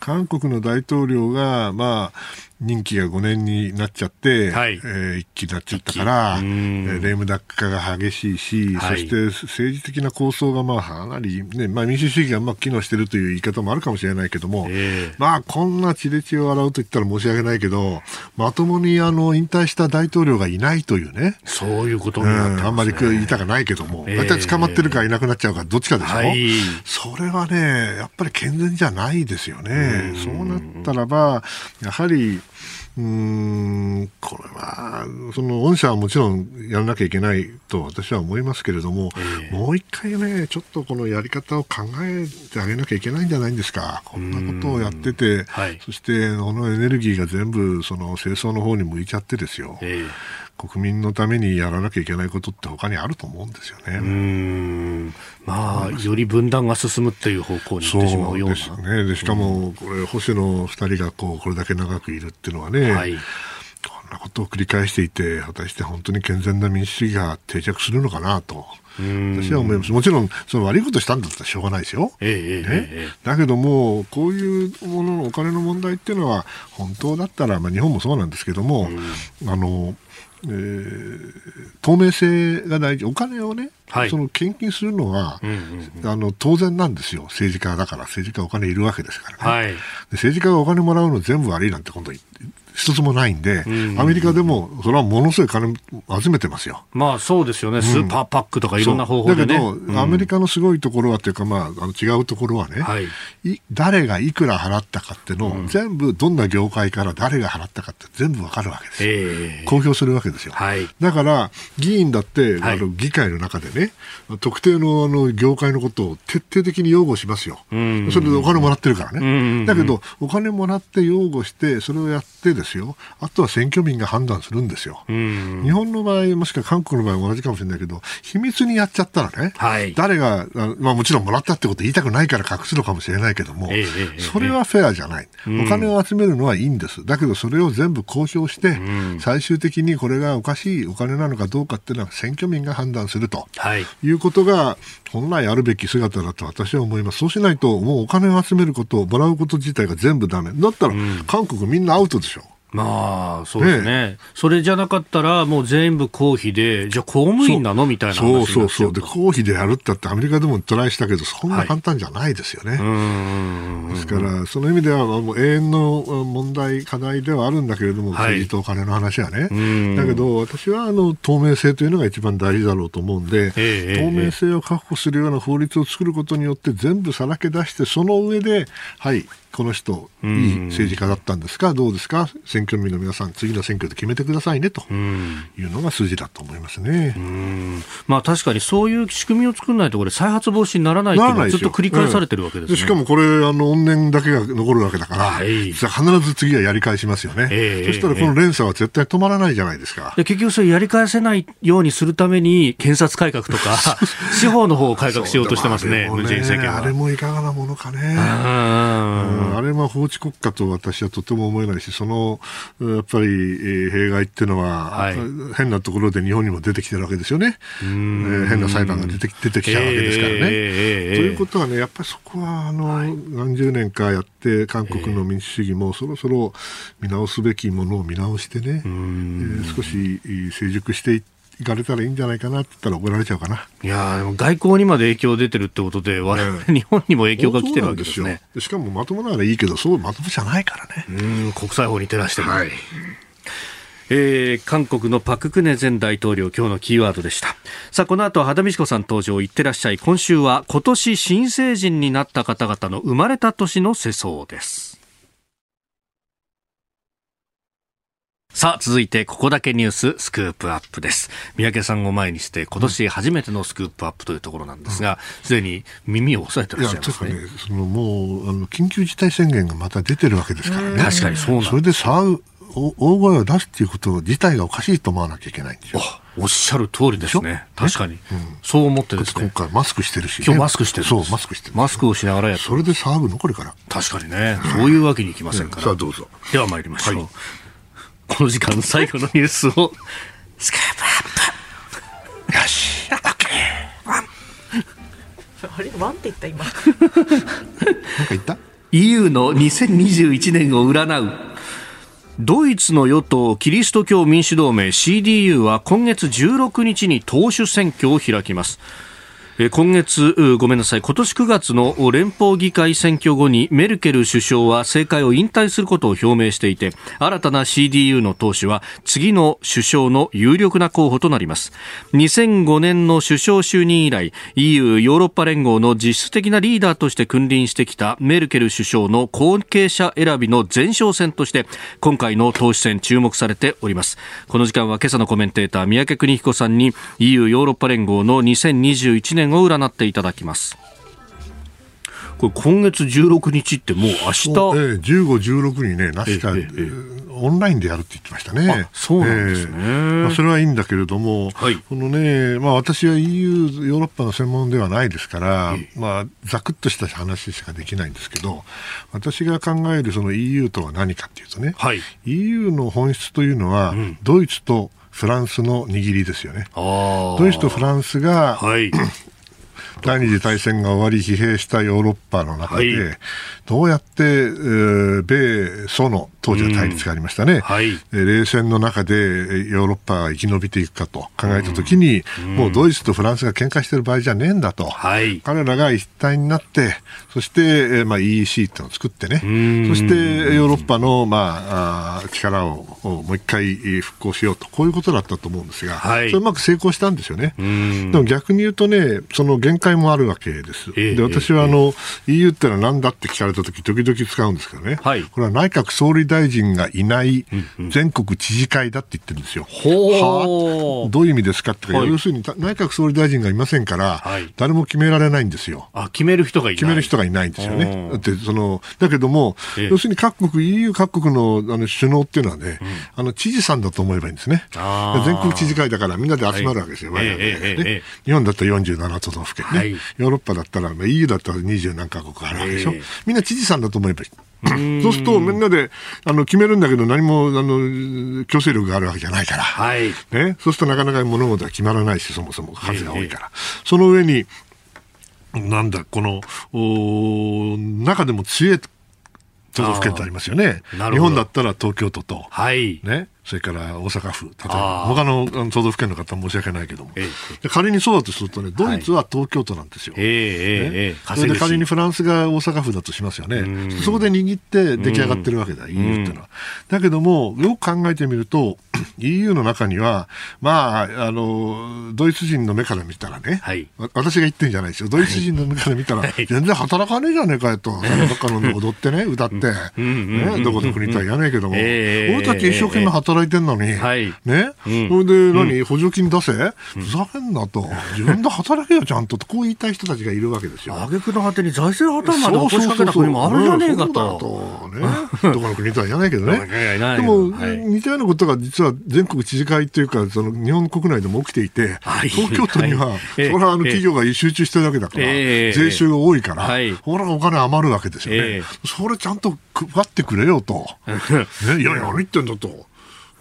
[SPEAKER 3] 韓国の大統領が、まあ、任期が5年になっちゃって、はい、えー、一期になっちゃったから、えー、レームダック化が激しいし、はい、そして政治的な構想がまあかなり、ねまあ、民主主義がまあ機能しているという言い方もあるかもしれないけども、えー、まあこんな血で血を洗うと言ったら申し訳ないけど、まともにあの引退した大統領がいないというね、
[SPEAKER 1] そういうこと
[SPEAKER 3] になって、ね、うん、あんまり言いたくないけども、大体捕まってるかいなくなっちゃうか、どっちかでしょ、はい、それはね、やっぱり健全じゃないですよね。そうなったらば、やはり、うんこれはその御社はもちろんやらなきゃいけないと私は思いますけれども、えー、もう一回ね、ちょっとこのやり方を考えてあげなきゃいけないんじゃないんですか、こんなことをやってて、はい、そしてこのエネルギーが全部その清掃の方に向いちゃってですよ。えー国民のためにやらなきゃいけないことって他にあると思うんですよね。うん
[SPEAKER 1] まあ、より分断が進むっていう方向にいってしまうような。
[SPEAKER 3] そうですね。でしかも、これ、保守の2人がこうこれだけ長くいるっていうのはね、はい、こんなことを繰り返していて、果たして本当に健全な民主主義が定着するのかなと。私は思います。もちろん、その悪いことしたんだったらしょうがないですよ。ええね、えだけども、こういうもののお金の問題っていうのは、本当だったら、まあ、日本もそうなんですけども、あの、えー、透明性が大事、お金をね、はい、その献金するのは、うんうんうん、あの当然なんですよ、政治家だから、政治家お金いるわけですからね、はい、で政治家がお金もらうの全部悪いなんて、今度一つもないんで、うん。アメリカでもそれはものすごい金集めてますよ。
[SPEAKER 1] まあそうですよね、スーパーパックとかいろんな方法で、
[SPEAKER 3] ね、だけど、アメリカのすごいところはというか、まあ、あの違うところはね、はい、誰がいくら払ったかっていうのを、うん、全部どんな業界から誰が払ったかって全部わかるわけですよ、えー、公表するわけですよ。はい、だから、議員だって、あの議会の中でね、特定のあの業界のことを徹底的に擁護しますよ。それでお金もらってるからね。だけど、お金もらって擁護して、それをやってですよ、あとは選挙民が判断するんですよ。日本の場合、もしくは韓国の場合も同じかもしれないけど、秘密にやっちゃったらね、はい、誰が、まあもちろんもらったってこと言いたくないから隠すのかもしれないけども、えー、それはフェアじゃない。お金を集めるのはいいんです。だけどそれを全部公表して、最終的にこれがおかしいお金なのかどうかっていうのは選挙民が判断すると、はい、いうことが本来あるべき姿だと私は思います。そうしないともうお金を集めること、もらうこと自体が全部ダメ。だったら韓国みんなアウトでしょ。
[SPEAKER 1] まあ、そうですね、ね、それじゃなかったら、もう全部公費で、じゃあ公務員なのみたいな
[SPEAKER 3] そうそうそう。で、公費でやるってってアメリカでもトライしたけど、そんな簡単じゃないですよね。はい、ですから、その意味では、もう永遠の問題、課題ではあるんだけれども、政治とお金の話はね。だけど、私は、あの、透明性というのが一番大事だろうと思うんで、透明性を確保するような法律を作ることによって、全部さらけ出して、その上で、はい、この人、いい政治家だったんですか、どうですか、選挙民の皆さん、次の選挙で決めてくださいねというのが筋だと思いますね、
[SPEAKER 1] まあ、確かにそういう仕組みを作らないと、これ、再発防止にならないというのはずっと繰り返されてるわけです、ね、
[SPEAKER 3] しかもこれ、あの怨念だけが残るわけだから、はい、必ず次はやり返しますよね、えー、そしたらこの連鎖は絶対止まらないじゃないですか。
[SPEAKER 1] で結局、それやり返せないようにするために、検察改革とか、司法の方を改革しようとしてますね、ムン・ジェイン政権は。
[SPEAKER 3] あれもいかがなものかね。あれは法治国家と私はとても思えないし、そのやっぱり、えー、弊害っていうのは、はい、変なところで日本にも出てきてるわけですよね。えー、変な裁判が出て出てきちゃうわけですからね。えー、ということはね、やっぱりそこはあの、はい、何十年かやって、韓国の民主主義もそろそろ見直すべきものを見直してね、えー、少し成熟していって、行かれたらいいんじゃないかなって言ったら怒られちゃうかな。
[SPEAKER 1] いやでも外交にまで影響出てるってことで、我々、日本にも影響が来てるわけですね。
[SPEAKER 3] しかもまともならいいけど、そうまともじゃないからね。
[SPEAKER 1] うん、国際法に照らしてる。はい。えー、韓国のパク・クネ前大統領今日のキーワードでしたさあこの後は肌美子さん登場いってらっしゃい今週は今年新成人になった方々の生まれた年の世相ですさあ、続いて、ここだけニューススクープアップです。三宅さんを前にして、今年初めてのスクープアップというところなんですが、す、で、に耳を押さえてらっしゃいますね。いや、ね、
[SPEAKER 3] そのもう、あの、緊急事態宣言がまた出てるわけですからね。
[SPEAKER 1] 確かにそうなん
[SPEAKER 3] それで騒ぐ、大声を出すっていうこと自体がおかしいと思わなきゃいけないんですよ。
[SPEAKER 1] おっしゃる通りですね。確かに、うん。そう思ってです
[SPEAKER 3] ね。今回マスクしてるし、
[SPEAKER 1] ね、今日マスクしてる
[SPEAKER 3] そう、マスクしてる。
[SPEAKER 1] マスクをしながらや
[SPEAKER 3] それで騒ぐの？これから。
[SPEAKER 1] 確かにね。そういうわけにいきませんから。
[SPEAKER 3] さあどうぞ。
[SPEAKER 1] では参りましょう。はい、この時間最後のニュースを、スカープ
[SPEAKER 3] アップ。よし、オッケー。ワン。
[SPEAKER 4] あれ？ワンって言った今。
[SPEAKER 3] なんか言った
[SPEAKER 1] ?EU の2021年を占うドイツの与党キリスト教民主同盟 CDU は今月16日に党首選挙を開きます今月、ごめんなさい、今年9月の連邦議会選挙後にメルケル首相は政界を引退することを表明していて、新たな CDU の党首は次の首相の有力な候補となります。2005年の首相就任以来、EU ヨーロッパ連合の実質的なリーダーとして君臨してきたメルケル首相の後継者選びの前哨戦として、今回の党首選注目されております。この時間は今朝のコメンテーター、三宅邦彦さんに EU ヨーロッパ連合の2021年年を占っていただきます。これ今月16日ってもう明日、ええ、
[SPEAKER 3] 15、16にね、なしか、ええオンラインでやるって言ってましたね。
[SPEAKER 1] そうなんですね、えー、
[SPEAKER 3] まあ、それはいいんだけれども、はい、このね、まあ、私は EU、ヨーロッパの専門ではないですから、まあ、ざくっとした話しかできないんですけど、私が考えるその EU とは何かっていうとね、はい、EU の本質というのは、うん、ドイツとフランスの握りですよね。ドイツとフランスが、はい、第二次大戦が終わり疲弊したヨーロッパの中で、はい、どうやって、えー、米ソの当時は対立がありましたね、うんはい、冷戦の中でヨーロッパが生き延びていくかと考えたときに、うん、もうドイツとフランスが喧嘩してる場合じゃねえんだと、はい、彼らが一体になって、そして、まあ、EEC っていうのを作ってね、そしてヨーロッパの、まあ、力をもう一回復興しようと、こういうことだったと思うんですが、はい、それうまく成功したんですよね。でも逆に言うとね、その限界もあるわけです。で私はあの、EU ってのは何だって聞かれたとき、時々使うんですけどね、はい、これは内閣総理大臣がいない全国知事会だって言ってるんですよ。はあ、どういう意味ですかって、はい、要するに内閣総理大臣がいませんから、はい、誰も決められないんですよ。
[SPEAKER 1] あ決める人がいない。
[SPEAKER 3] 決める人がいないんですよね。だってそのだけども、要するに各国、EU 各国のあの首脳っていうのはね、うん、あの知事さんだと思えばいいんですね。全国知事会だからみんなで集まるわけですよ、はいね、日本だったら47都道府県。ね、はい、ヨーロッパだったら、EU だったら20何カ国あるわけでしょ。みんな知事さんだと思えばいい。そうすると、みんなであの決めるんだけど、何もあの強制力があるわけじゃないから、はい、ね、そうするとなかなか物事は決まらないし、そもそも数が多いから、その上に、なんだ、この中でも強い都道府県ってありますよね。日本だったら東京都と、はい、ね、それから大阪府、例えば、他の都道府県の方申し訳ないけども、ええ、仮にそうだとするとね、ドイツは東京都なんですよ。はい、えね、それで仮にフランスが大阪府だとしますよね。そこで握って出来上がってるわけだ、EU っていうのは。だけども、よく考えてみると、EU の中には、まあ、あの、ドイツ人の目から見たらね、はい、私が言ってんじゃないですよ。ドイツ人の目から見たら、全然働かねえじゃねえかよと、どっかの踊ってね、歌って、ね、どこの国とは言わないけども、俺たち一生懸命働働いてんのに、はい、ね、それで何、補助金出せ、ふざけんなと、自分で働けよ、ちゃんと。こう言いたい人たちがいるわけですよ。
[SPEAKER 1] 挙句の果てに財政破綻まで起こしかけた国もあるじゃねえか
[SPEAKER 3] と。ね、どこの国とは言わないけどね。でも、似たようなことが実は全国知事会というか、その日本国内でも起きていて、東京都には、それはあの企業が集中してるだけだから、税収が多いから、ほらお金余るわけですよね。それちゃんと配ってくれよと。ね、いやいや、何言ってんだと。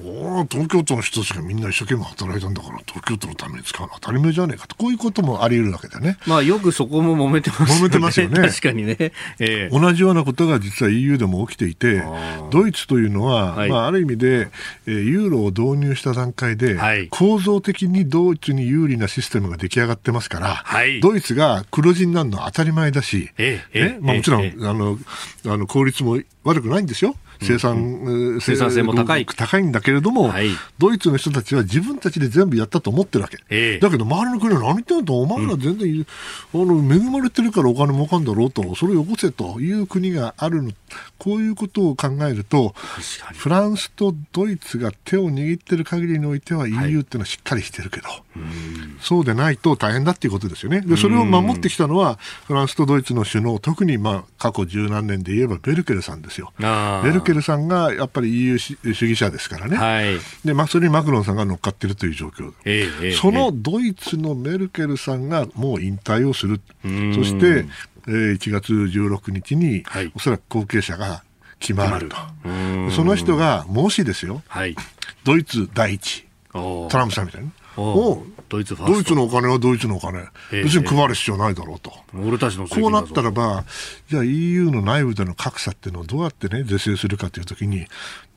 [SPEAKER 3] お東京都の人たちがみんな一生懸命働いたんだから東京都のために使うの当たり前じゃねえかと。こういうこともあり得るわけだね。
[SPEAKER 1] まあよくそこも揉めてます
[SPEAKER 3] よね。揉めてますよね。
[SPEAKER 1] 確かにね、
[SPEAKER 3] えー、同じようなことが実は EU でも起きていてドイツというのは、はい、まあ、ある意味で、えー、ユーロを導入した段階で、はい、構造的にドイツに有利なシステムが出来上がってますから、はい、ドイツが黒字になるのは当たり前だし、えー、ね。まあ、もちろん、あのあの効率も悪くないんですよ。生産、
[SPEAKER 1] 生産性も高い。
[SPEAKER 3] 高いんだけれども、はい、ドイツの人たちは自分たちで全部やったと思ってるわけ、えー、だけど周りの国は何言ってんの？とお前ら全然、うん、あの恵まれてるからお金儲かんだろうとそれをよこせという国があるの。こういうことを考えるとフランスとドイツが手を握ってる限りにおいては EU っていうのはしっかりしてるけど、はい、そうでないと大変だっていうことですよね。でそれを守ってきたのはフランスとドイツの首脳特にまあ過去十何年で言えばベルケルさんですよ。ベルケルさんがやっぱり EU 主義者ですからね、はい、でまあ、それにマクロンさんが乗っかっているという状況、えー、そのドイツのメルケルさんがもう引退をする、そして、えー、1月16日に、はい、おそらく後継者が決まると、その人がもしですよ、はい、ドイツ第一、トランプさんみたいな。をドイツドイツのお金はドイツのお金、別に配る必要ないだろうと、
[SPEAKER 1] 俺たちの
[SPEAKER 3] こうなったらば、じゃあ EU の内部での格差っていうのをどうやってね、是正するかというときに、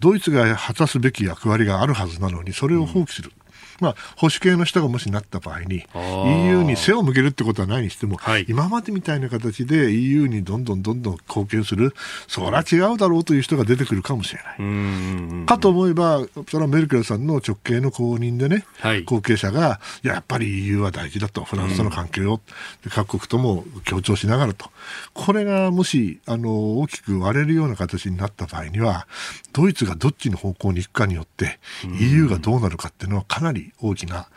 [SPEAKER 3] ドイツが果たすべき役割があるはずなのに、それを放棄する。うんまあ、保守系の人がもしなった場合に EU に背を向けるってことはないにしても、はい、今までみたいな形で EU にどんどんどんどん貢献するそれは違うだろうという人が出てくるかもしれない。かと思えばそれはメルケルさんの直系の後任でね、はい、後継者がややっぱり EU は大事だとフランスとの関係を各国とも強調しながらと。これがもしあの大きく割れるような形になった場合にはドイツがどっちの方向に行くかによって EU がどうなるかっていうのはかなり大きな、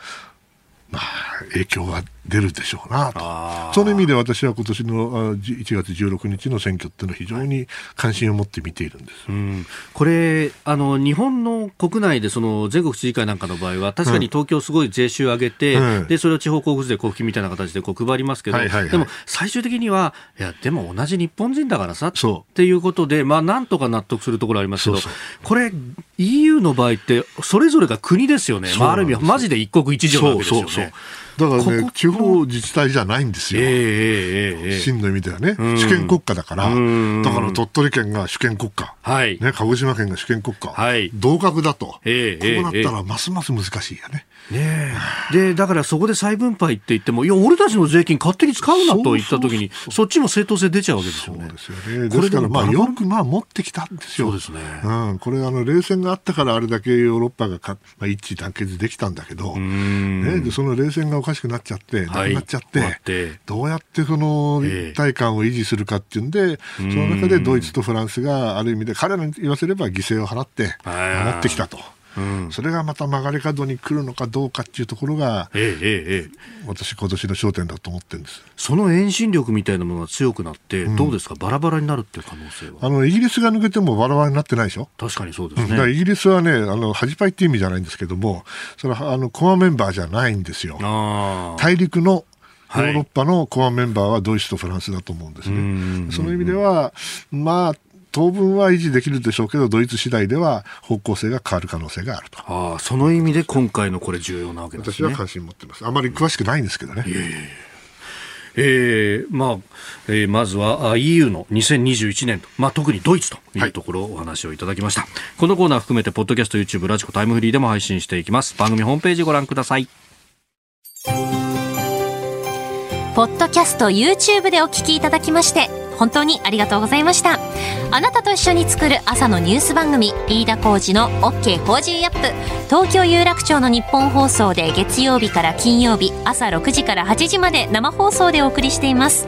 [SPEAKER 3] まあ、影響が出るでしょうなと。その意味で私は今年の1月16日の選挙っていうのは非常に関心を持って見ているんです、
[SPEAKER 1] うん、これあの、日本の国内でその全国知事会なんかの場合は、確かに東京すごい税収上げて、うん、でそれを地方交付税交付金みたいな形でこう配りますけど、はいはいはい、でも最終的には、いや、でも同じ日本人だからさっていうことで、まあ、なんとか納得するところありますけど、そうそう。これ、EU の場合って、それぞれが国ですよね、まあ、ある意味、マジで一国一城なですよね。そうそうそう
[SPEAKER 3] だからね、地方自治体じゃないんですよ。えー、真の意味ではね、主権国家だから、だから鳥取県が主権国家、はい、ね、鹿児島県が主権国家、はい、同格だと、えー、こうなったらますます難しいよね。
[SPEAKER 1] ねで、だからそこで再分配って言っても、いや、俺たちの税金勝手に使うなと言ったときに、そっちも正当性出ちゃうわけですよね。そうですよね。
[SPEAKER 3] ですから、まあ、よくまあ持ってきたんですよ。
[SPEAKER 1] そうですね。
[SPEAKER 3] うん、これ、あの、冷戦があったからあれだけヨーロッパがか、まあ、一致団結できたんだけど、ね、でその冷戦がおかしくなっちゃって、なくなっちゃって、はい、どうやってその一体感を維持するかっていうんで、その中でドイツとフランスがある意味で、彼らに言わせれば犠牲を払って守ってきたと。うん、それがまた曲がり角に来るのかどうかっていうところが、ええええ、私、今年の焦点だと思ってるんです。
[SPEAKER 1] その遠心力みたいなものが強くなって、うん、どうですか、バラバラになるっていう可能性は。
[SPEAKER 3] あのイギリスが抜けてもバラバラになってないでしょ、
[SPEAKER 1] 確かにそうですね、
[SPEAKER 3] うん、イギリスはね、あの恥パイっていう意味じゃないんですけども、そのあのコアメンバーじゃないんですよ。大陸のヨーロッパのコアメンバーはドイツとフランスだと思うんですね。その意味では、まあ、当分は維持できるでしょうけど、ドイツ次第では方向性が変わる可能性があると。
[SPEAKER 1] ああ、その意味で今回のこれ重要なわけですね。
[SPEAKER 3] 私は関心持ってます。あまり詳しくないんですけどね。
[SPEAKER 1] えーまあえー、まずは EU の2021年と、まあ、特にドイツというところをお話をいただきました、はい、このコーナー含めてポッドキャスト YouTube ラジコタイムフリーでも配信していきます番組ホームページご覧ください
[SPEAKER 2] ポッドキャスト YouTube でお聞きいただきまして本当にありがとうございました。あなたと一緒に作る朝のニュース番組飯田浩二の OK コージーアップ。東京有楽町のニッポン放送で月曜日から金曜日朝6時から8時まで生放送でお送りしています。